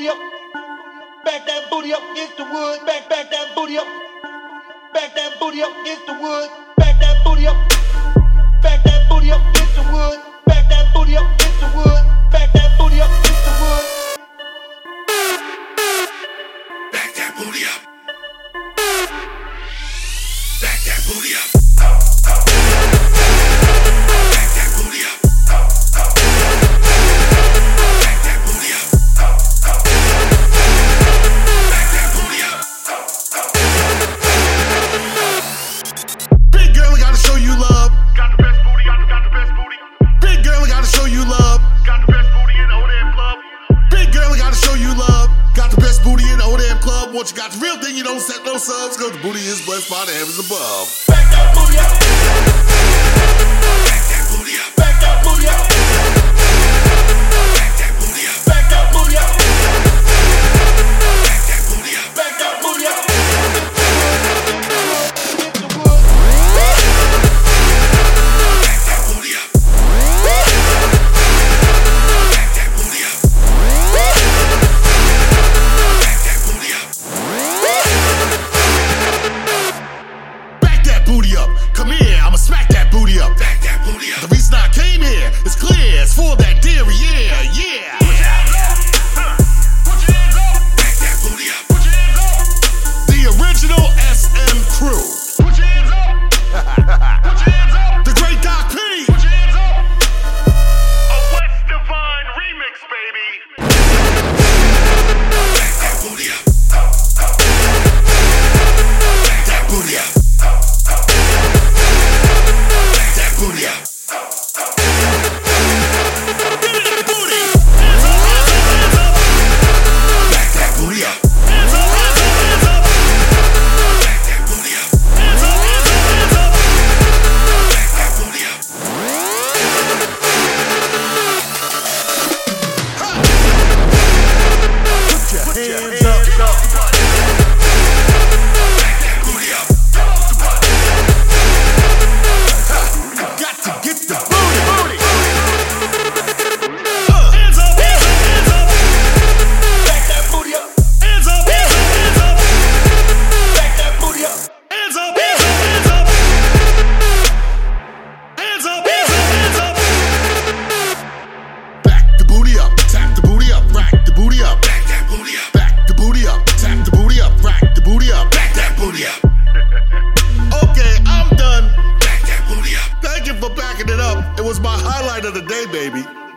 booty up. Back that booty up against the wood. Back, back that booty up. Back that booty up against the wood. Back that booty up. Back that booty up against the wood. Got the real thing, you don't set no subs, cause the booty is blessed by the heavens above. Back that booty up. up. of the day, baby.